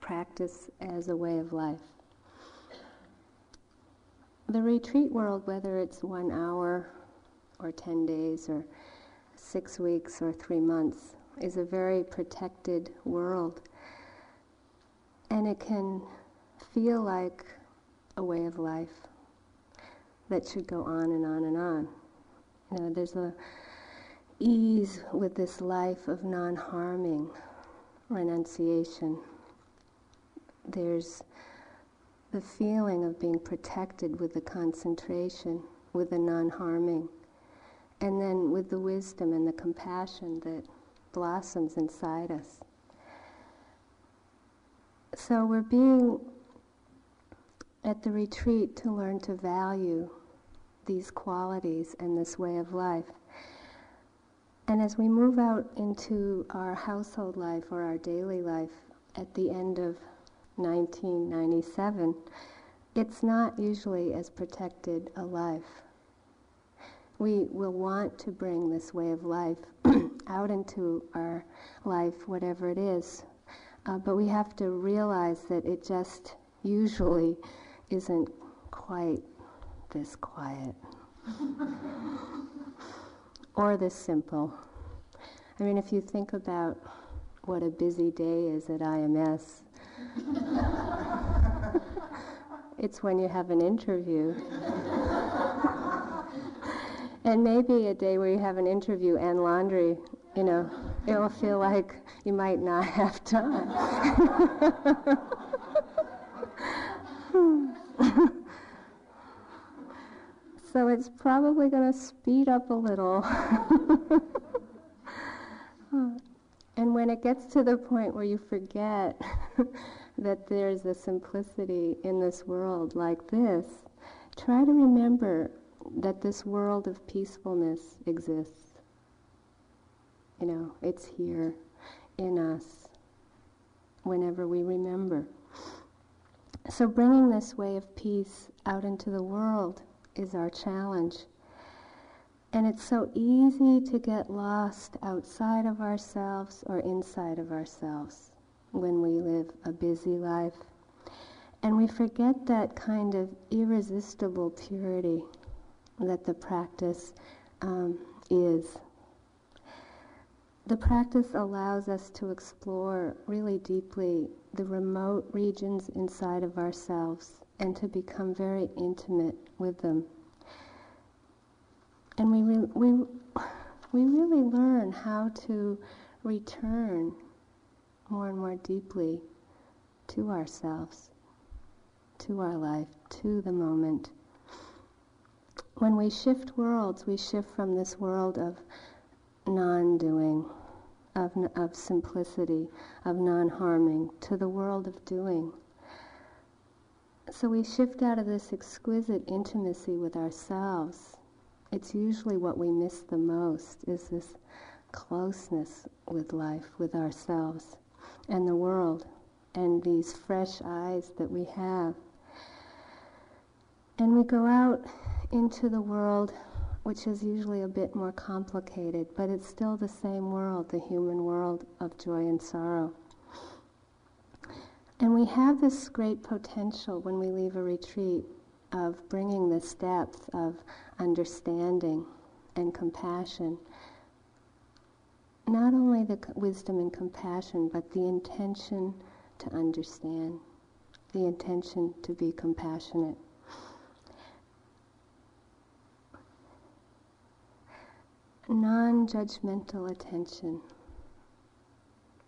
practice as a way of life. The retreat world, whether it's one hour or 10 days or six weeks or three months, is a very protected world. And it can feel like a way of life that should go on and on and on. You know, there's a ease with this life of non-harming, renunciation. There's the feeling of being protected with the concentration, with the non-harming, and then with the wisdom and the compassion that blossoms inside us. So we're being at the retreat to learn to value these qualities and this way of life. And as we move out into our household life or our daily life at the end of 1997, it's not usually as protected a life. We will want to bring this way of life out into our life, whatever it is. Uh, but we have to realize that it just usually isn't quite this quiet or this simple. I mean, if you think about what a busy day is at IMS, it's when you have an interview. and maybe a day where you have an interview and laundry, you know, it'll feel like you might not have time. so it's probably going to speed up a little. And when it gets to the point where you forget that there's a simplicity in this world like this, try to remember that this world of peacefulness exists. You know, it's here in us whenever we remember. So, bringing this way of peace out into the world is our challenge. And it's so easy to get lost outside of ourselves or inside of ourselves when we live a busy life. And we forget that kind of irresistible purity that the practice um, is. The practice allows us to explore really deeply the remote regions inside of ourselves and to become very intimate with them. And we, re- we, we really learn how to return more and more deeply to ourselves, to our life, to the moment. When we shift worlds, we shift from this world of non-doing, of, of simplicity, of non-harming, to the world of doing. So we shift out of this exquisite intimacy with ourselves. It's usually what we miss the most, is this closeness with life, with ourselves and the world, and these fresh eyes that we have. And we go out into the world, which is usually a bit more complicated, but it's still the same world, the human world of joy and sorrow. And we have this great potential when we leave a retreat of bringing this depth of understanding and compassion. Not only the wisdom and compassion, but the intention to understand, the intention to be compassionate. Non judgmental attention.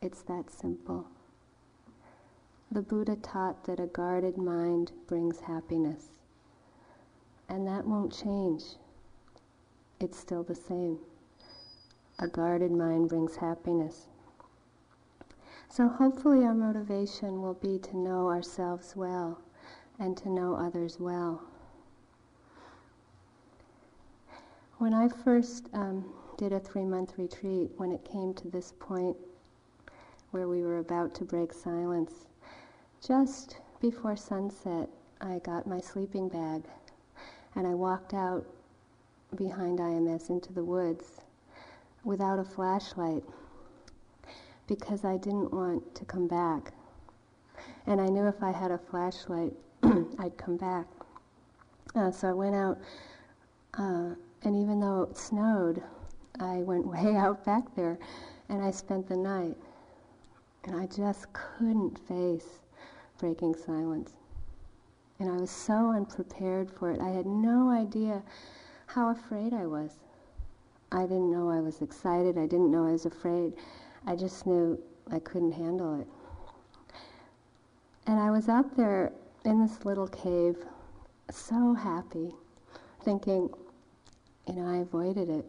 It's that simple. The Buddha taught that a guarded mind brings happiness. And that won't change. It's still the same. A guarded mind brings happiness. So hopefully our motivation will be to know ourselves well and to know others well. When I first um, did a three month retreat, when it came to this point where we were about to break silence, just before sunset, I got my sleeping bag and I walked out behind IMS into the woods without a flashlight because I didn't want to come back. And I knew if I had a flashlight, I'd come back. Uh, so I went out, uh, and even though it snowed, I went way out back there, and I spent the night. And I just couldn't face breaking silence. And I was so unprepared for it. I had no idea how afraid I was. I didn't know I was excited. I didn't know I was afraid. I just knew I couldn't handle it. And I was out there in this little cave, so happy, thinking, you know, I avoided it.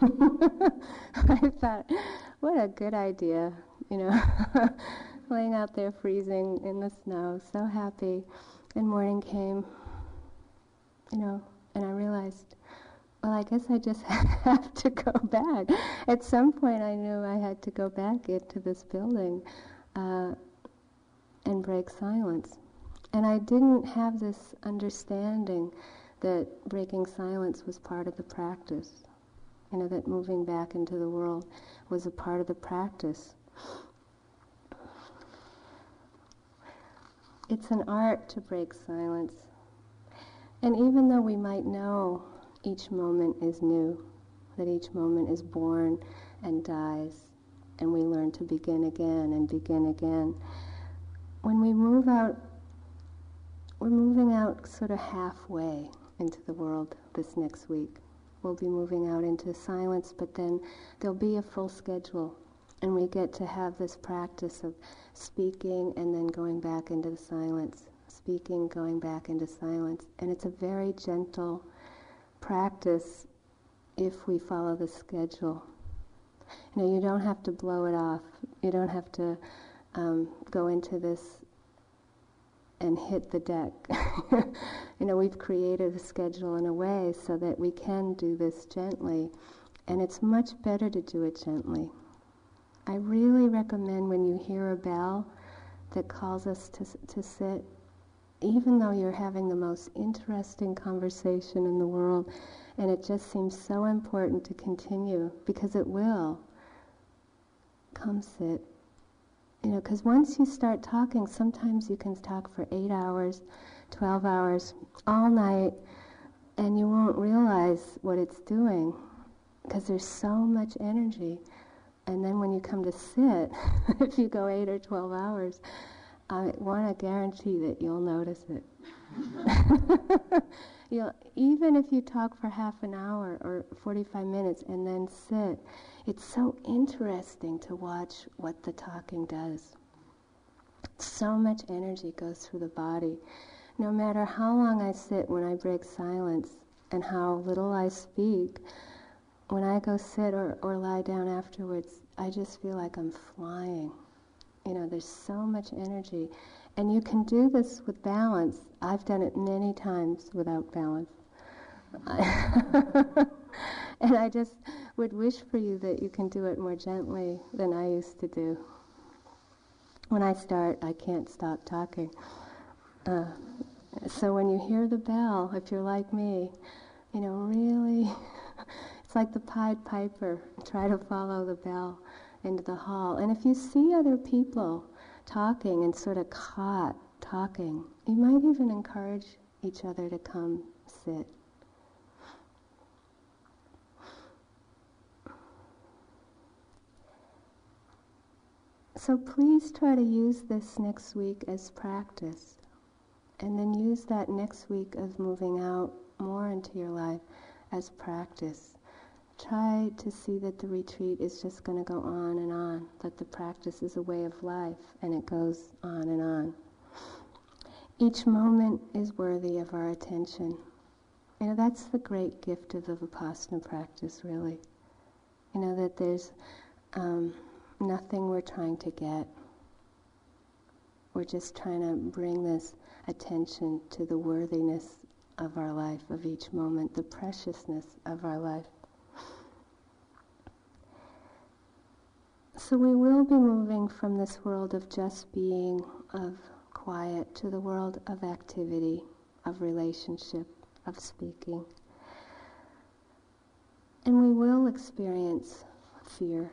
I thought, what a good idea, you know, laying out there freezing in the snow, so happy. And morning came, you know, and I realized, well, I guess I just have to go back. At some point, I knew I had to go back into this building uh, and break silence. And I didn't have this understanding that breaking silence was part of the practice. You know, that moving back into the world was a part of the practice. It's an art to break silence. And even though we might know each moment is new, that each moment is born and dies, and we learn to begin again and begin again, when we move out, we're moving out sort of halfway into the world this next week. We'll be moving out into silence, but then there'll be a full schedule and we get to have this practice of speaking and then going back into the silence, speaking, going back into silence. And it's a very gentle practice if we follow the schedule. You know, you don't have to blow it off. You don't have to um, go into this and hit the deck. you know, we've created a schedule in a way so that we can do this gently, and it's much better to do it gently. I really recommend when you hear a bell that calls us to, to sit, even though you're having the most interesting conversation in the world, and it just seems so important to continue because it will. Come sit. You know, because once you start talking, sometimes you can talk for eight hours, 12 hours, all night, and you won't realize what it's doing because there's so much energy. And then when you come to sit, if you go eight or 12 hours, I want to guarantee that you'll notice it. you'll, even if you talk for half an hour or 45 minutes and then sit, it's so interesting to watch what the talking does. So much energy goes through the body. No matter how long I sit when I break silence and how little I speak, when I go sit or, or lie down afterwards, I just feel like I'm flying. You know, there's so much energy. And you can do this with balance. I've done it many times without balance. and I just would wish for you that you can do it more gently than I used to do. When I start, I can't stop talking. Uh, so when you hear the bell, if you're like me, you know, really like the Pied Piper. Try to follow the bell into the hall. And if you see other people talking and sort of caught talking, you might even encourage each other to come sit. So please try to use this next week as practice. And then use that next week of moving out more into your life as practice try to see that the retreat is just going to go on and on, that the practice is a way of life and it goes on and on. Each moment is worthy of our attention. You know, that's the great gift of the Vipassana practice, really. You know, that there's um, nothing we're trying to get. We're just trying to bring this attention to the worthiness of our life, of each moment, the preciousness of our life. So we will be moving from this world of just being, of quiet, to the world of activity, of relationship, of speaking. And we will experience fear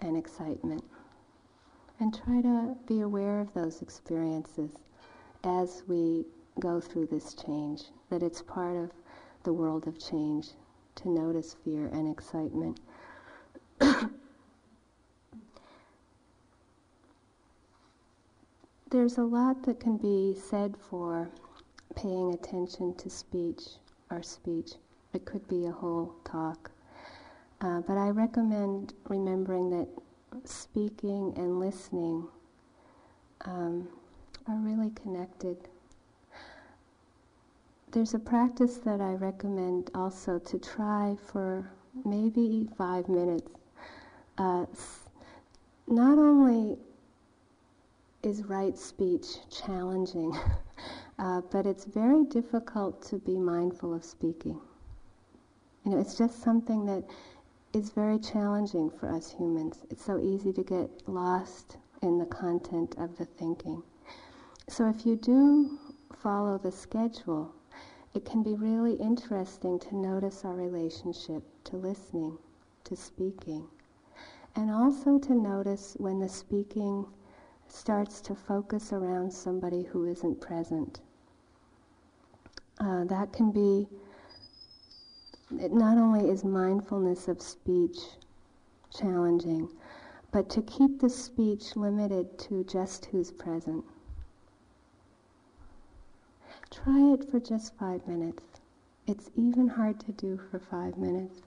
and excitement. And try to be aware of those experiences as we go through this change, that it's part of the world of change to notice fear and excitement. There's a lot that can be said for paying attention to speech, our speech. It could be a whole talk. Uh, but I recommend remembering that speaking and listening um, are really connected. There's a practice that I recommend also to try for maybe five minutes. Uh, not only is right speech challenging, uh, but it's very difficult to be mindful of speaking. You know, it's just something that is very challenging for us humans. It's so easy to get lost in the content of the thinking. So if you do follow the schedule, it can be really interesting to notice our relationship to listening, to speaking, and also to notice when the speaking starts to focus around somebody who isn't present. Uh, that can be it not only is mindfulness of speech challenging, but to keep the speech limited to just who's present. Try it for just five minutes. It's even hard to do for five minutes.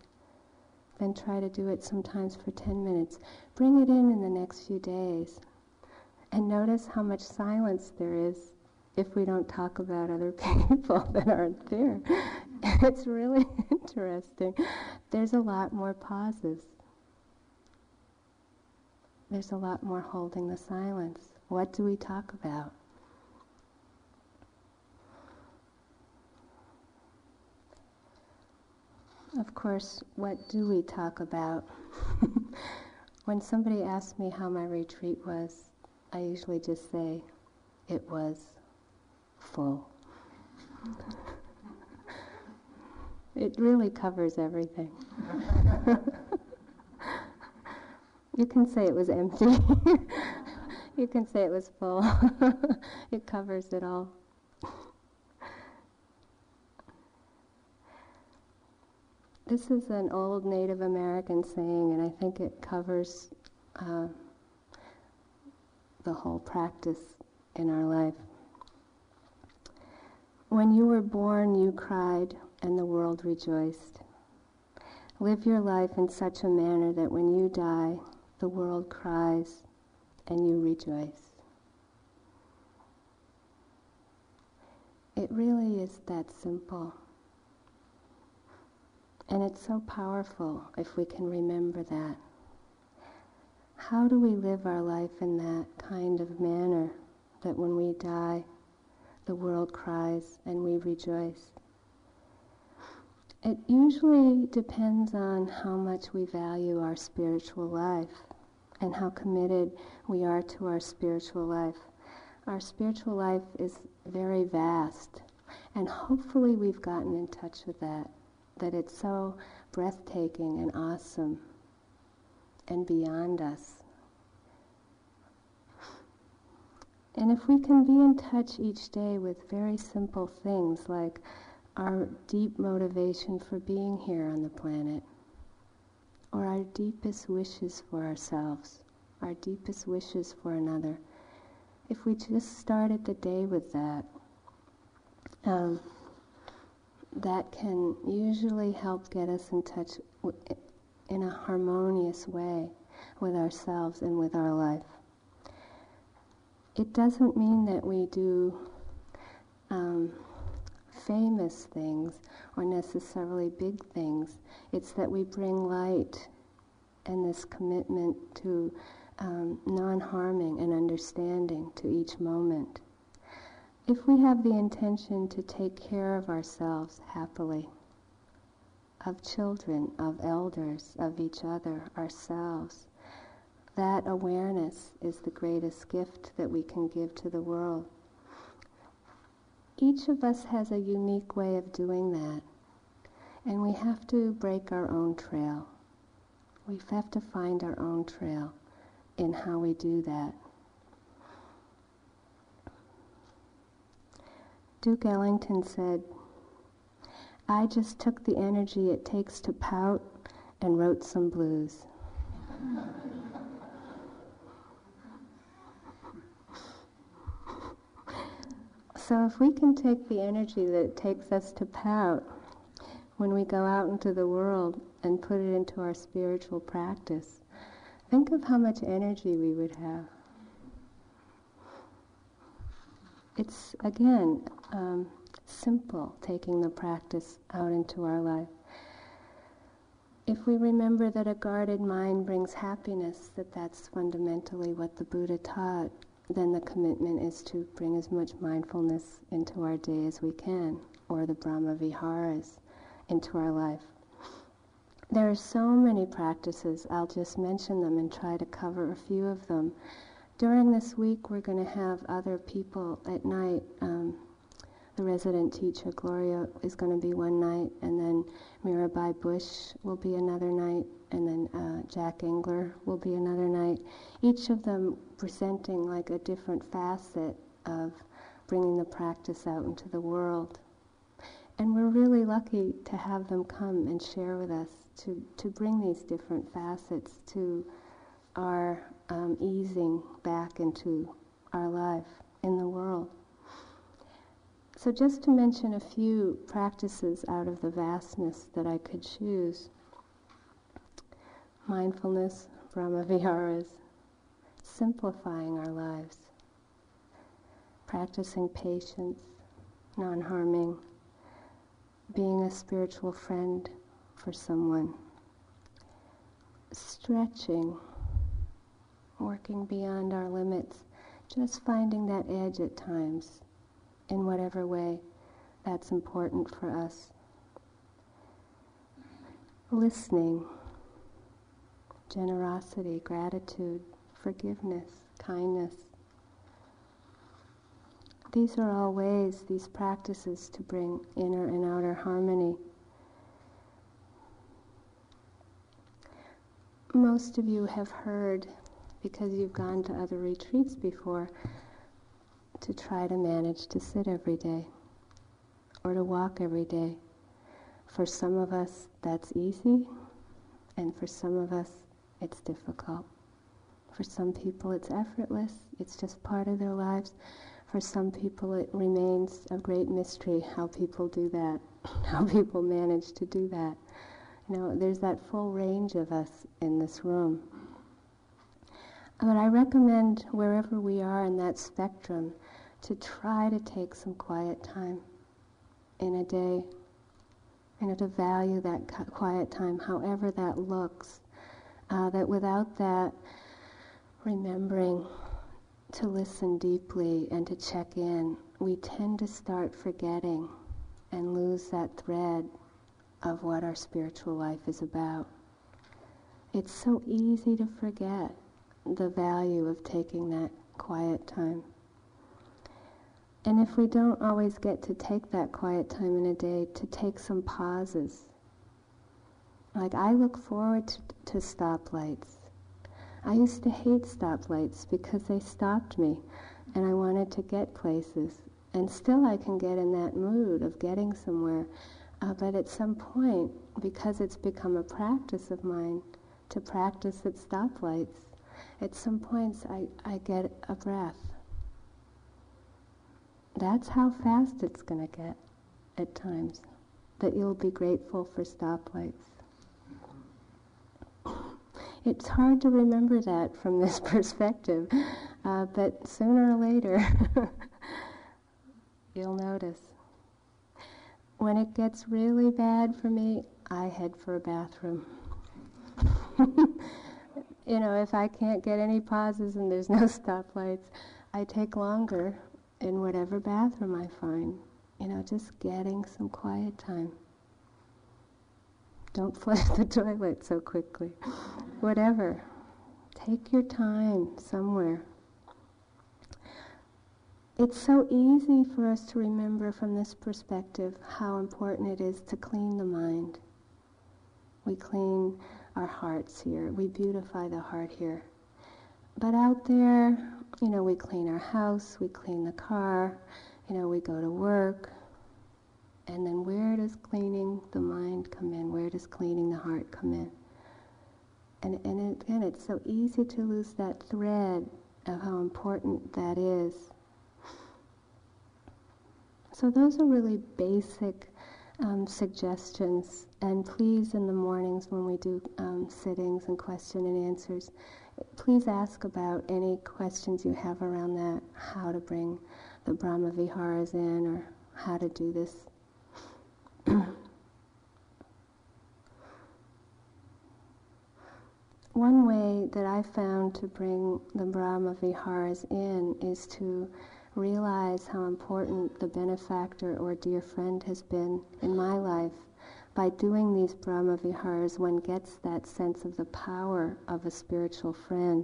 Then try to do it sometimes for 10 minutes. Bring it in in the next few days. And notice how much silence there is if we don't talk about other people that aren't there. it's really interesting. There's a lot more pauses. There's a lot more holding the silence. What do we talk about? Of course, what do we talk about? when somebody asks me how my retreat was, I usually just say, it was full. It really covers everything. you can say it was empty. you can say it was full. it covers it all. This is an old Native American saying, and I think it covers uh, the whole practice in our life. When you were born, you cried and the world rejoiced. Live your life in such a manner that when you die, the world cries and you rejoice. It really is that simple. And it's so powerful if we can remember that. How do we live our life in that kind of manner that when we die, the world cries and we rejoice? It usually depends on how much we value our spiritual life and how committed we are to our spiritual life. Our spiritual life is very vast, and hopefully we've gotten in touch with that, that it's so breathtaking and awesome and beyond us. And if we can be in touch each day with very simple things like our deep motivation for being here on the planet, or our deepest wishes for ourselves, our deepest wishes for another. If we just started the day with that, um, that can usually help get us in touch in a harmonious way with ourselves and with our life. It doesn't mean that we do um, famous things or necessarily big things. It's that we bring light and this commitment to um, non harming and understanding to each moment. If we have the intention to take care of ourselves happily, of children, of elders, of each other, ourselves, that awareness is the greatest gift that we can give to the world. Each of us has a unique way of doing that, and we have to break our own trail. We have to find our own trail in how we do that. Duke Ellington said, I just took the energy it takes to pout and wrote some blues. so if we can take the energy that it takes us to pout when we go out into the world and put it into our spiritual practice, think of how much energy we would have. It's, again, um, simple taking the practice out into our life. If we remember that a guarded mind brings happiness, that that's fundamentally what the Buddha taught, then the commitment is to bring as much mindfulness into our day as we can, or the Brahma Viharas into our life. There are so many practices, I'll just mention them and try to cover a few of them. During this week, we're going to have other people at night. Um, the resident teacher, Gloria, is going to be one night, and then Mirabai Bush will be another night, and then uh, Jack Engler will be another night. Each of them presenting like a different facet of bringing the practice out into the world. And we're really lucky to have them come and share with us to, to bring these different facets to our um, easing back into our life in the world. So, just to mention a few practices out of the vastness that I could choose. Mindfulness, Brahma Viharas, simplifying our lives, practicing patience, non harming, being a spiritual friend for someone, stretching, working beyond our limits, just finding that edge at times in whatever way that's important for us. Listening, generosity, gratitude, forgiveness, kindness. These are all ways, these practices to bring inner and outer harmony. Most of you have heard, because you've gone to other retreats before, to try to manage to sit every day or to walk every day. For some of us, that's easy, and for some of us, it's difficult. For some people, it's effortless, it's just part of their lives. For some people, it remains a great mystery how people do that, how people manage to do that. You know, there's that full range of us in this room. But I recommend wherever we are in that spectrum to try to take some quiet time in a day and to value that quiet time, however that looks. Uh, that without that, remembering to listen deeply and to check in, we tend to start forgetting and lose that thread of what our spiritual life is about. It's so easy to forget the value of taking that quiet time. And if we don't always get to take that quiet time in a day, to take some pauses. Like I look forward to, to stoplights. I used to hate stoplights because they stopped me and I wanted to get places. And still I can get in that mood of getting somewhere. Uh, but at some point, because it's become a practice of mine to practice at stoplights, at some points I, I get a breath that's how fast it's going to get at times, that you'll be grateful for stoplights. It's hard to remember that from this perspective, uh, but sooner or later you'll notice. When it gets really bad for me, I head for a bathroom. you know, if I can't get any pauses and there's no stoplights, I take longer in whatever bathroom I find. You know, just getting some quiet time. Don't flush the toilet so quickly. Whatever. Take your time somewhere. It's so easy for us to remember from this perspective how important it is to clean the mind. We clean our hearts here. We beautify the heart here. but out there, you know, we clean our house, we clean the car, you know, we go to work. And then where does cleaning the mind come in? Where does cleaning the heart come in? And, and again, it's so easy to lose that thread of how important that is. So those are really basic um, suggestions. And please, in the mornings when we do um, sittings and question and answers, please ask about any questions you have around that, how to bring the Brahma Viharas in or how to do this. One way that I found to bring the Brahma Viharas in is to realize how important the benefactor or dear friend has been in my life by doing these Brahma Viharas, one gets that sense of the power of a spiritual friend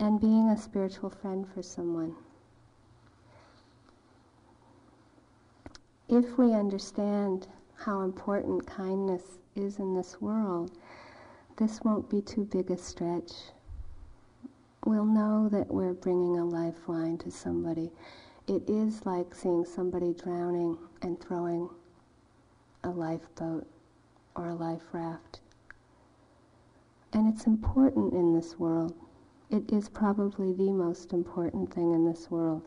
and being a spiritual friend for someone. If we understand how important kindness is in this world, this won't be too big a stretch. We'll know that we're bringing a lifeline to somebody. It is like seeing somebody drowning and throwing a lifeboat or a life raft. And it's important in this world. It is probably the most important thing in this world.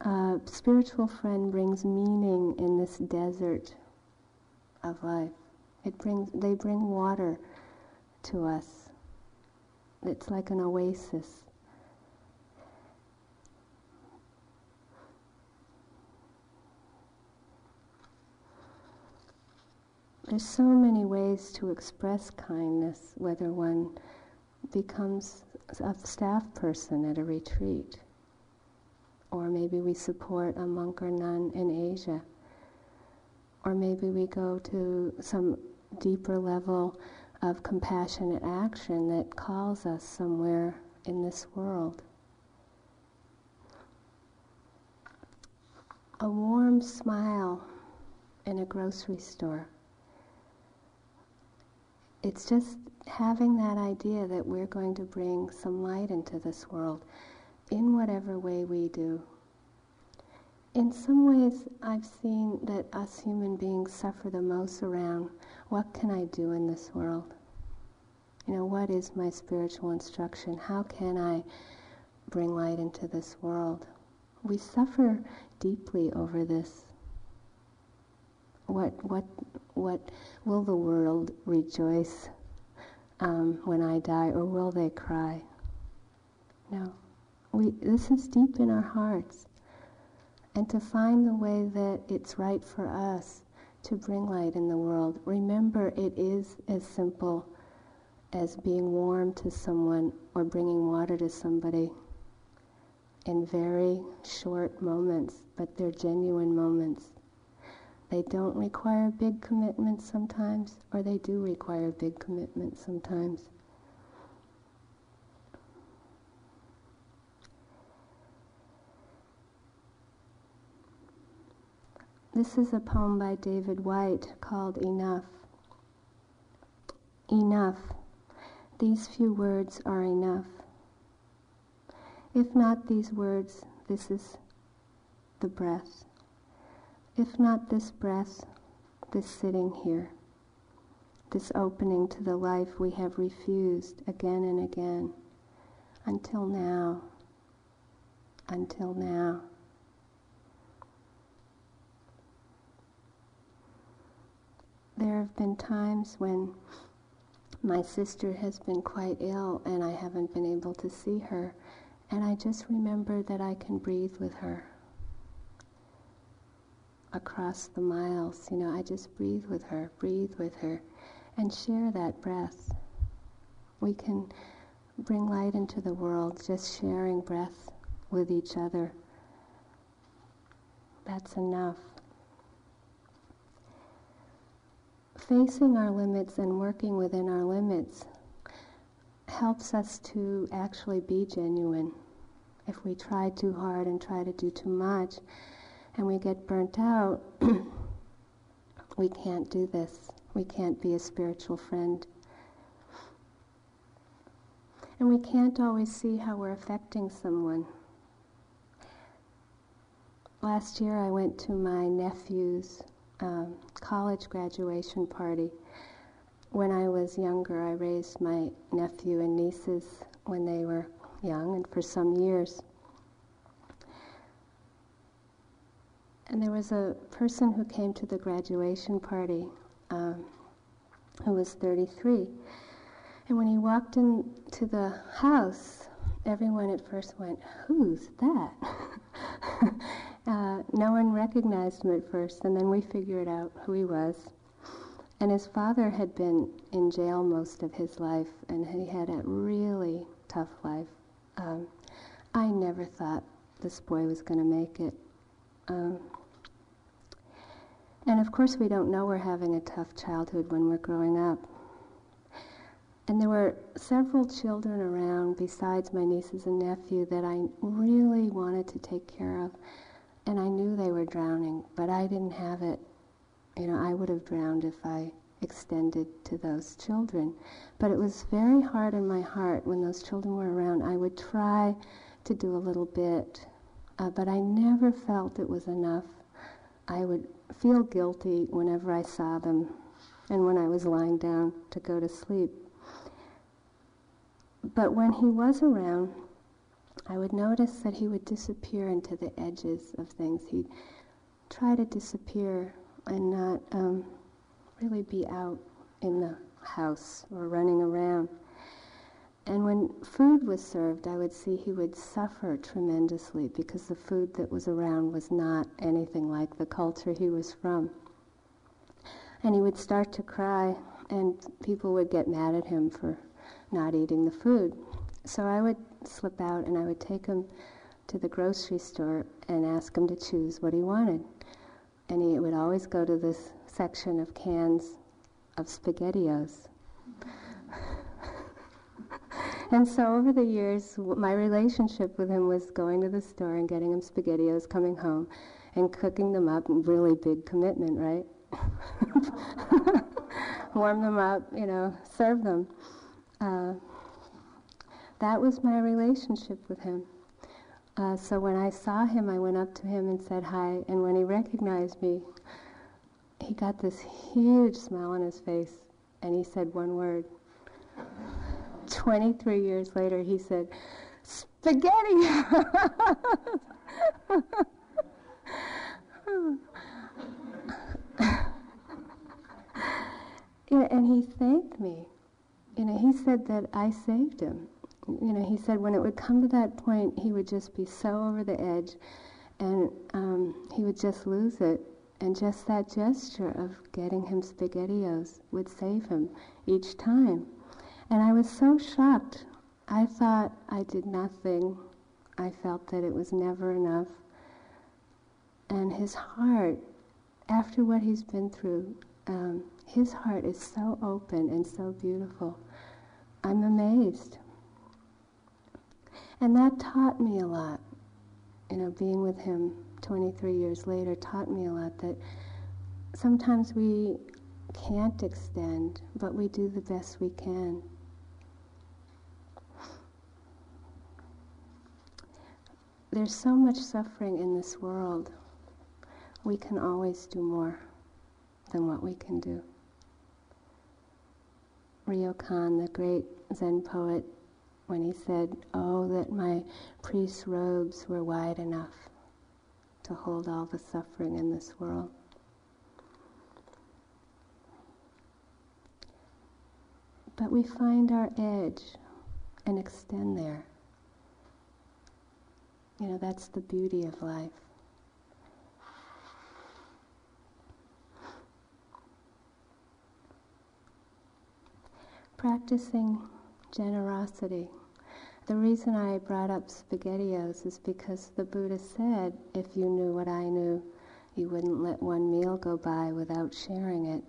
A spiritual friend brings meaning in this desert of life. It brings, they bring water to us. It's like an oasis. There's so many ways to express kindness, whether one becomes a staff person at a retreat, or maybe we support a monk or nun in Asia, or maybe we go to some deeper level of compassionate action that calls us somewhere in this world. A warm smile in a grocery store it's just having that idea that we're going to bring some light into this world in whatever way we do. In some ways, I've seen that us human beings suffer the most around what can I do in this world? You know, what is my spiritual instruction? How can I bring light into this world? We suffer deeply over this. What, what, what will the world rejoice um, when I die, or will they cry? No. We, this is deep in our hearts. And to find the way that it's right for us to bring light in the world, remember it is as simple as being warm to someone or bringing water to somebody in very short moments, but they're genuine moments. They don't require big commitments sometimes, or they do require big commitments sometimes. This is a poem by David Whyte called Enough. Enough. These few words are enough. If not these words, this is the breath. If not this breath, this sitting here, this opening to the life we have refused again and again, until now, until now. There have been times when my sister has been quite ill and I haven't been able to see her, and I just remember that I can breathe with her across the miles. You know, I just breathe with her, breathe with her, and share that breath. We can bring light into the world just sharing breath with each other. That's enough. Facing our limits and working within our limits helps us to actually be genuine. If we try too hard and try to do too much, and we get burnt out, we can't do this. We can't be a spiritual friend. And we can't always see how we're affecting someone. Last year I went to my nephew's um, college graduation party. When I was younger, I raised my nephew and nieces when they were young and for some years. And there was a person who came to the graduation party um, who was 33. And when he walked into the house, everyone at first went, Who's that? uh, no one recognized him at first, and then we figured out who he was. And his father had been in jail most of his life, and he had a really tough life. Um, I never thought this boy was going to make it. Um, and of course, we don't know we're having a tough childhood when we're growing up. And there were several children around besides my nieces and nephew that I really wanted to take care of. And I knew they were drowning, but I didn't have it. You know, I would have drowned if I extended to those children. But it was very hard in my heart when those children were around. I would try to do a little bit, uh, but I never felt it was enough. I would feel guilty whenever I saw them and when I was lying down to go to sleep. But when he was around, I would notice that he would disappear into the edges of things. He'd try to disappear and not um, really be out in the house or running around. And when food was served, I would see he would suffer tremendously because the food that was around was not anything like the culture he was from. And he would start to cry, and people would get mad at him for not eating the food. So I would slip out and I would take him to the grocery store and ask him to choose what he wanted. And he would always go to this section of cans of SpaghettiOs. And so over the years, my relationship with him was going to the store and getting him SpaghettiOs, coming home, and cooking them up. Really big commitment, right? Warm them up, you know, serve them. Uh, that was my relationship with him. Uh, so when I saw him, I went up to him and said hi. And when he recognized me, he got this huge smile on his face, and he said one word 23 years later, he said, Spaghetti! and he thanked me. You know, he said that I saved him. You know, he said when it would come to that point, he would just be so over the edge and um, he would just lose it. And just that gesture of getting him SpaghettiOs would save him each time. And I was so shocked. I thought I did nothing. I felt that it was never enough. And his heart, after what he's been through, um, his heart is so open and so beautiful. I'm amazed. And that taught me a lot. You know, being with him 23 years later taught me a lot that sometimes we can't extend, but we do the best we can. There's so much suffering in this world. We can always do more than what we can do. Ryokan, the great Zen poet, when he said, Oh, that my priest's robes were wide enough to hold all the suffering in this world. But we find our edge and extend there. You know, that's the beauty of life. Practicing generosity. The reason I brought up SpaghettiOs is because the Buddha said, if you knew what I knew, you wouldn't let one meal go by without sharing it.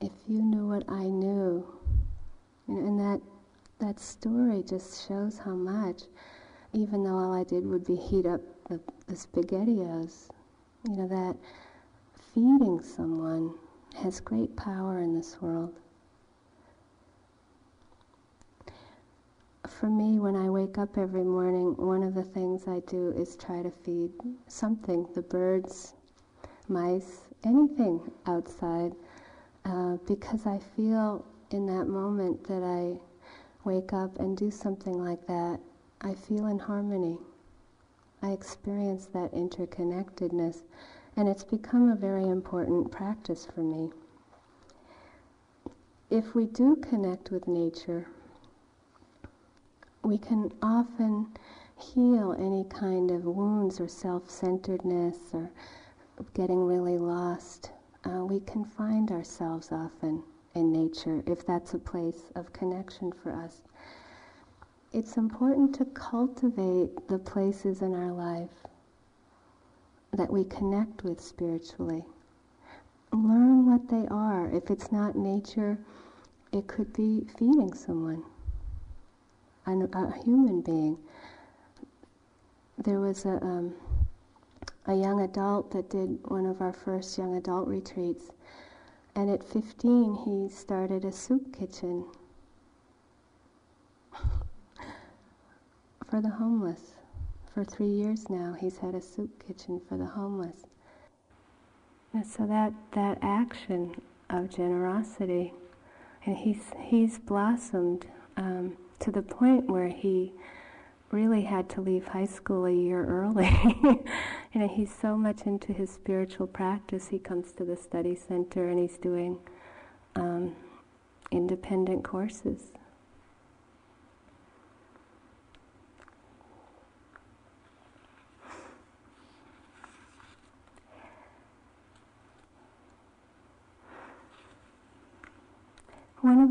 If you knew what I knew, and that that story just shows how much even though all I did would be heat up the, the SpaghettiOs, you know, that feeding someone has great power in this world. for me, when I wake up every morning, one of the things I do is try to feed something the birds, mice, anything outside, uh, because I feel in that moment that I wake up and do something like that, I feel in harmony. I experience that interconnectedness, and it's become a very important practice for me. If we do connect with nature, we can often heal any kind of wounds or self centeredness or getting really lost. Uh, we can find ourselves often in nature if that's a place of connection for us. It's important to cultivate the places in our life that we connect with spiritually. Learn what they are. If it's not nature, it could be feeding someone a human being. There was a, um, a young adult that did one of our first young adult retreats, and at 15 he started a soup kitchen for the homeless. For three years now, he's had a soup kitchen for the homeless. And so that, that action of generosity, and he's, he's blossomed. Um, to the point where he really had to leave high school a year early. know, he's so much into his spiritual practice. He comes to the study center and he's doing um, independent courses.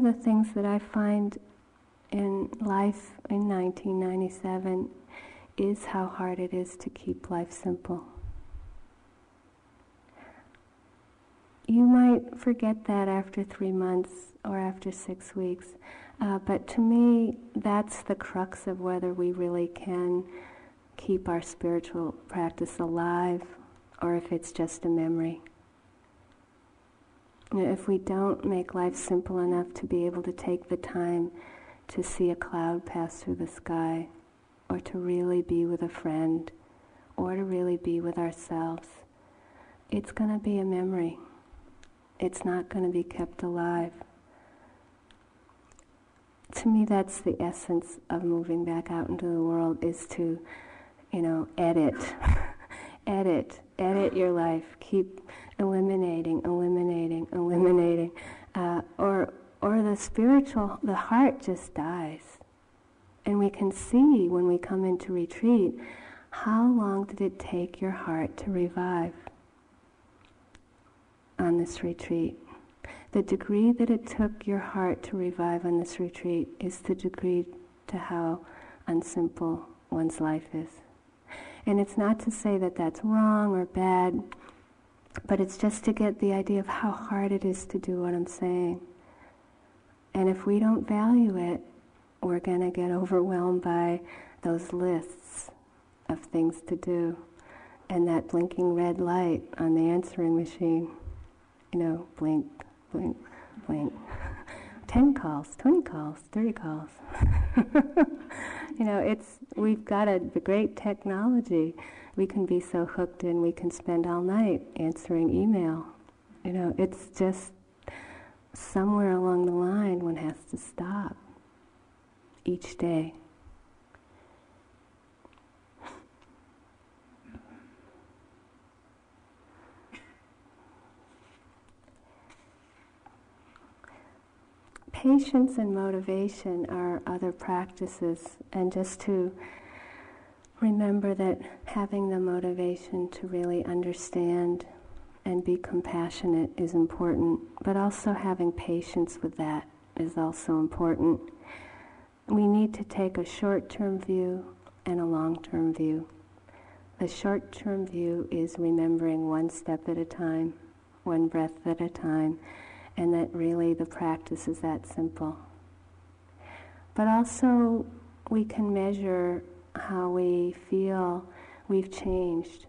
The things that I find in life in 1997 is how hard it is to keep life simple. You might forget that after three months or after six weeks, uh, but to me, that's the crux of whether we really can keep our spiritual practice alive or if it's just a memory. If we don't make life simple enough to be able to take the time to see a cloud pass through the sky, or to really be with a friend, or to really be with ourselves, it's going to be a memory. It's not going to be kept alive. To me, that's the essence of moving back out into the world is to, you know, edit, edit, edit your life. Keep eliminating, eliminating, eliminating, uh, or or the spiritual, the heart just dies. And we can see when we come into retreat, how long did it take your heart to revive on this retreat? The degree that it took your heart to revive on this retreat is the degree to how unsimple one's life is. And it's not to say that that's wrong or bad, but it's just to get the idea of how hard it is to do what I'm saying. And if we don't value it, we're going to get overwhelmed by those lists of things to do and that blinking red light on the answering machine. You know, blink, blink, blink. 10 calls, 20 calls, 30 calls. you know, it's we've got a, a great technology. We can be so hooked in, we can spend all night answering email. You know, it's just somewhere along the line one has to stop each day. Patience and motivation are other practices, and just to remember that having the motivation to really understand and be compassionate is important, but also having patience with that is also important. We need to take a short term view and a long term view. The short term view is remembering one step at a time, one breath at a time, and that really the practice is that simple. But also, we can measure how we feel we've changed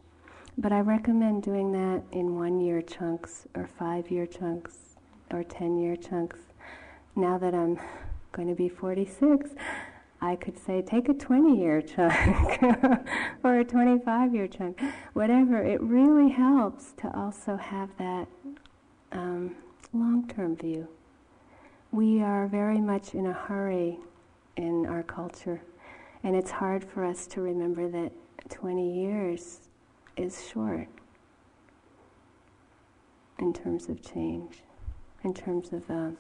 but I recommend doing that in one year chunks or five year chunks or 10 year chunks. Now that I'm going to be 46, I could say, take a 20 year chunk or a 25 year chunk, whatever. It really helps to also have that um, long term view. We are very much in a hurry in our culture, and it's hard for us to remember that 20 years is short in terms of change, in terms of uh,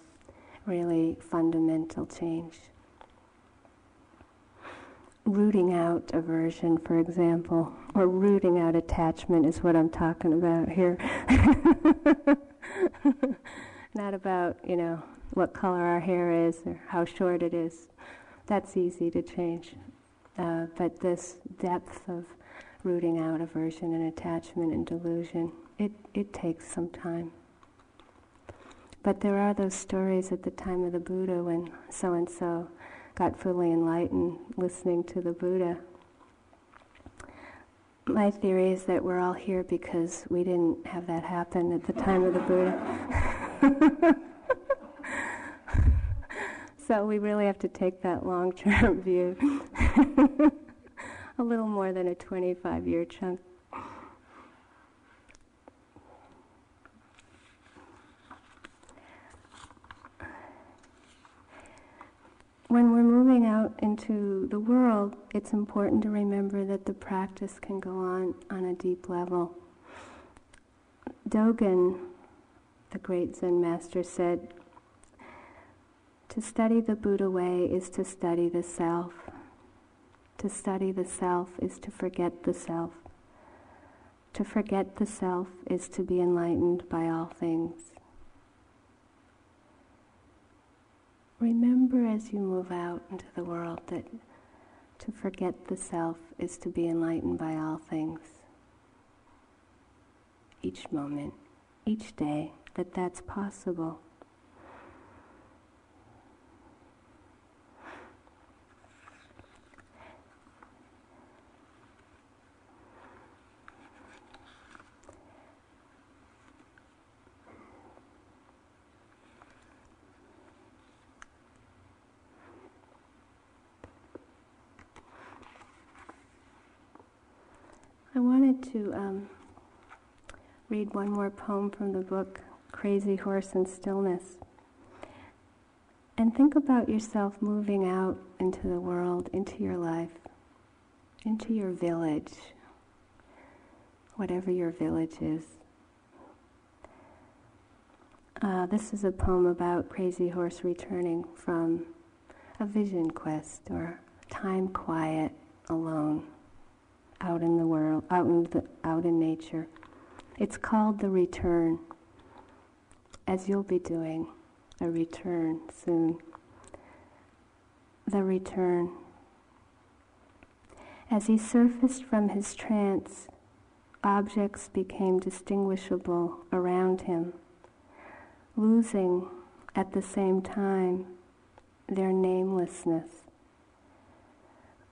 really fundamental change rooting out aversion, for example, or rooting out attachment is what I'm talking about here. Not about, you know, what color our hair is or how short it is. That's easy to change. Uh, but this depth of rooting out aversion and attachment and delusion, it, it takes some time. But there are those stories at the time of the Buddha when so and so got fully enlightened listening to the Buddha. My theory is that we're all here because we didn't have that happen at the time of the Buddha. so we really have to take that long term view. a little more than a 25 year chunk. when we're moving out into the world, it's important to remember that the practice can go on on a deep level. Dogen, the great Zen master, said, To study the Buddha way is to study the self. To study the self is to forget the self. To forget the self is to be enlightened by all things. Remember as you move out into the world that to forget the self is to be enlightened by all things. Each moment, each day, that that's possible. I wanted to um, read one more poem from the book Crazy Horse in Stillness. And think about yourself moving out into the world, into your life, into your village, whatever your village is. Uh, this is a poem about Crazy Horse returning from a vision quest or time quiet alone out in the world, out in, the, out in nature. It's called the return, as you'll be doing a return soon. The return. As he surfaced from his trance, objects became distinguishable around him, losing at the same time their namelessness.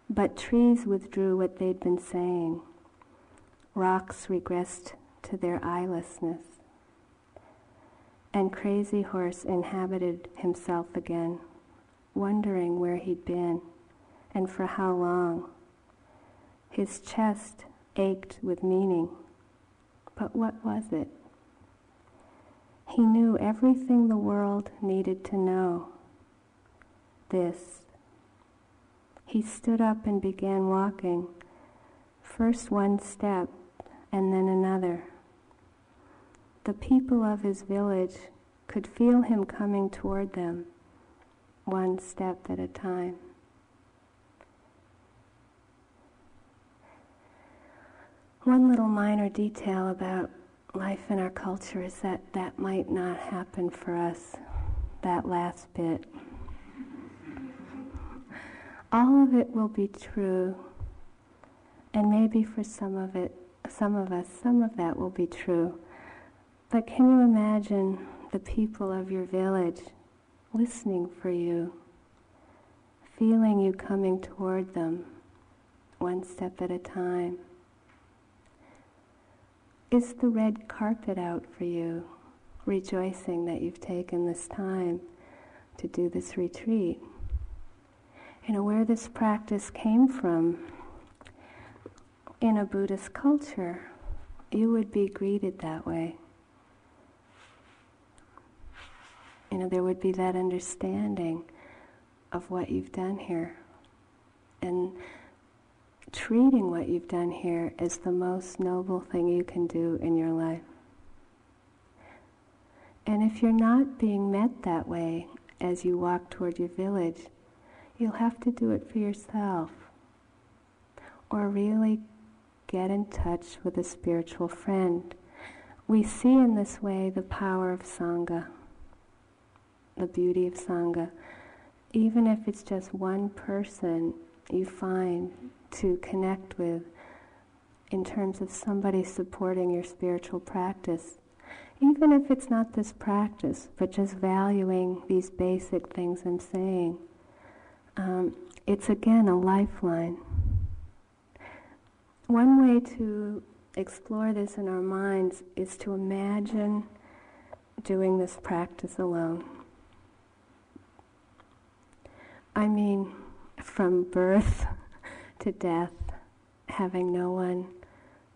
But trees withdrew what they'd been saying. Rocks regressed to their eyelessness. And Crazy Horse inhabited himself again, wondering where he'd been and for how long. His chest ached with meaning. But what was it? He knew everything the world needed to know. This he stood up and began walking, first one step and then another. The people of his village could feel him coming toward them, one step at a time. One little minor detail about life in our culture is that that might not happen for us, that last bit all of it will be true. And maybe for some of it, some of us, some of that will be true. But can you imagine the people of your village listening for you, feeling you coming toward them one step at a time? Is the red carpet out for you, rejoicing that you've taken this time to do this retreat? you know, where this practice came from in a Buddhist culture, you would be greeted that way. You know, there would be that understanding of what you've done here. And treating what you've done here as the most noble thing you can do in your life. And if you're not being met that way as you walk toward your village, you'll have to do it for yourself. Or really get in touch with a spiritual friend. We see in this way the power of Sangha, the beauty of Sangha. Even if it's just one person you find to connect with in terms of somebody supporting your spiritual practice, even if it's not this practice, but just valuing these basic things I'm saying, um, it's again a lifeline. One way to explore this in our minds is to imagine doing this practice alone. I mean, from birth to death, having no one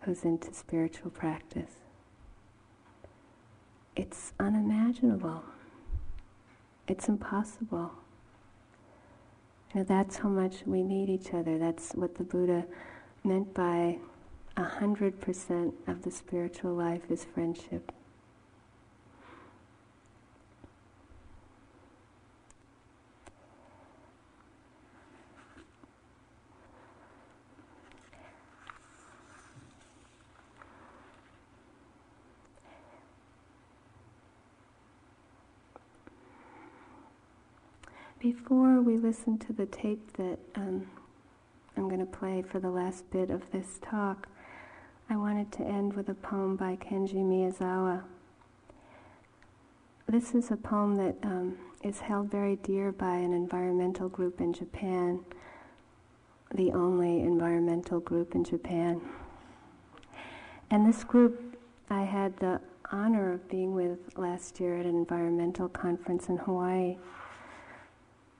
who's into spiritual practice. It's unimaginable. It's impossible. You know, that's how much we need each other. That's what the Buddha meant by a hundred percent of the spiritual life is friendship. Before we listen to the tape that um, I'm going to play for the last bit of this talk, I wanted to end with a poem by Kenji Miyazawa. This is a poem that um, is held very dear by an environmental group in Japan, the only environmental group in Japan. And this group I had the honor of being with last year at an environmental conference in Hawaii.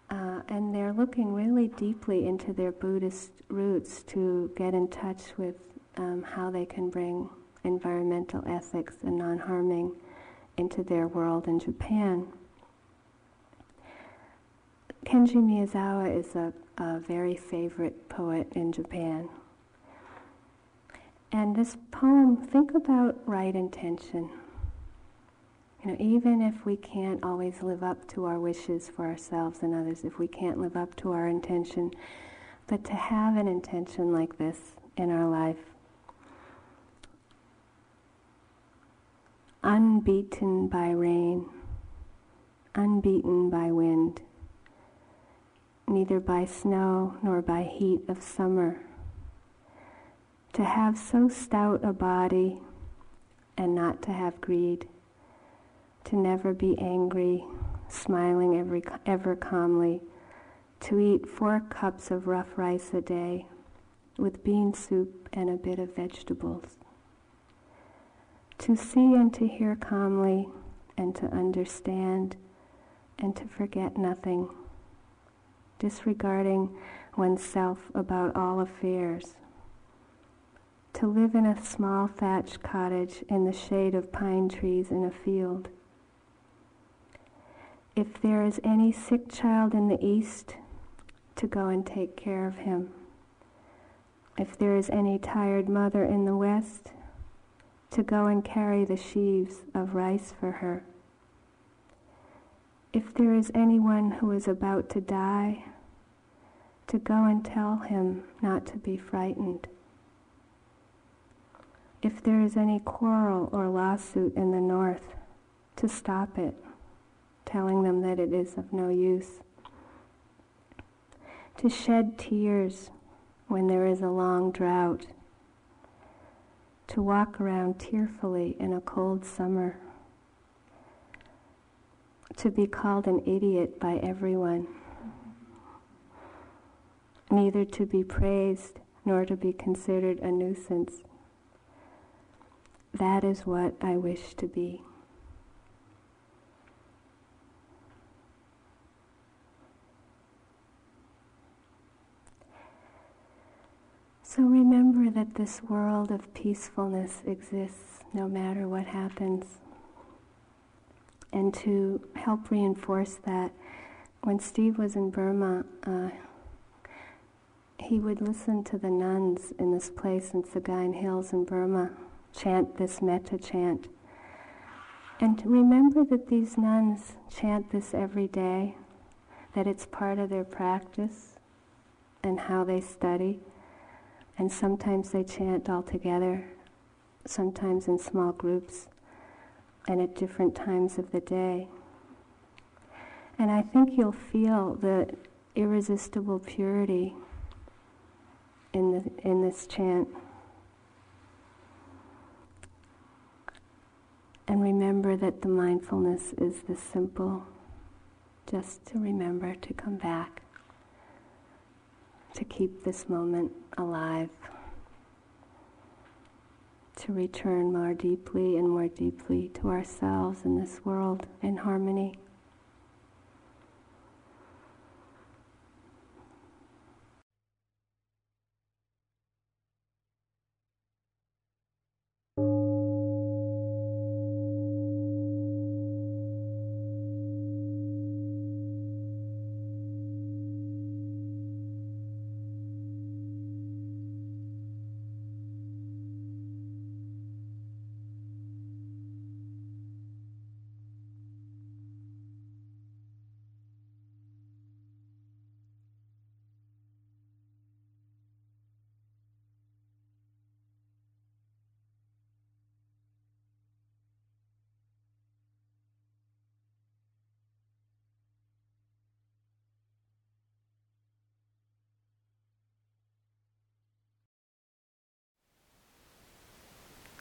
Uh, and they're looking really deeply into their Buddhist roots to get in touch with um, how they can bring environmental ethics and non harming into their world in Japan. Kenji Miyazawa is a, a very favorite poet in Japan. And this poem, think about right intention. You know, even if we can't always live up to our wishes for ourselves and others, if we can't live up to our intention, but to have an intention like this in our life, unbeaten by rain, unbeaten by wind, neither by snow nor by heat of summer, to have so stout a body and not to have greed to never be angry, smiling every, ever calmly, to eat four cups of rough rice a day with bean soup and a bit of vegetables, to see and to hear calmly and to understand and to forget nothing, disregarding oneself about all affairs, to live in a small thatched cottage in the shade of pine trees in a field, if there is any sick child in the East, to go and take care of him. If there is any tired mother in the West, to go and carry the sheaves of rice for her. If there is anyone who is about to die, to go and tell him not to be frightened. If there is any quarrel or lawsuit in the North, to stop it telling them that it is of no use. To shed tears when there is a long drought. To walk around tearfully in a cold summer. To be called an idiot by everyone. Neither to be praised nor to be considered a nuisance. That is what I wish to be. So remember that this world of peacefulness exists no matter what happens. And to help reinforce that, when Steve was in Burma, uh, he would listen to the nuns in this place in Sagaing Hills in Burma chant this metta chant. And remember that these nuns chant this every day, that it's part of their practice and how they study. And sometimes they chant all together, sometimes in small groups, and at different times of the day. And I think you'll feel the irresistible purity in, the, in this chant. And remember that the mindfulness is this simple, just to remember to come back, to keep this moment alive, to return more deeply and more deeply to ourselves in this world in harmony.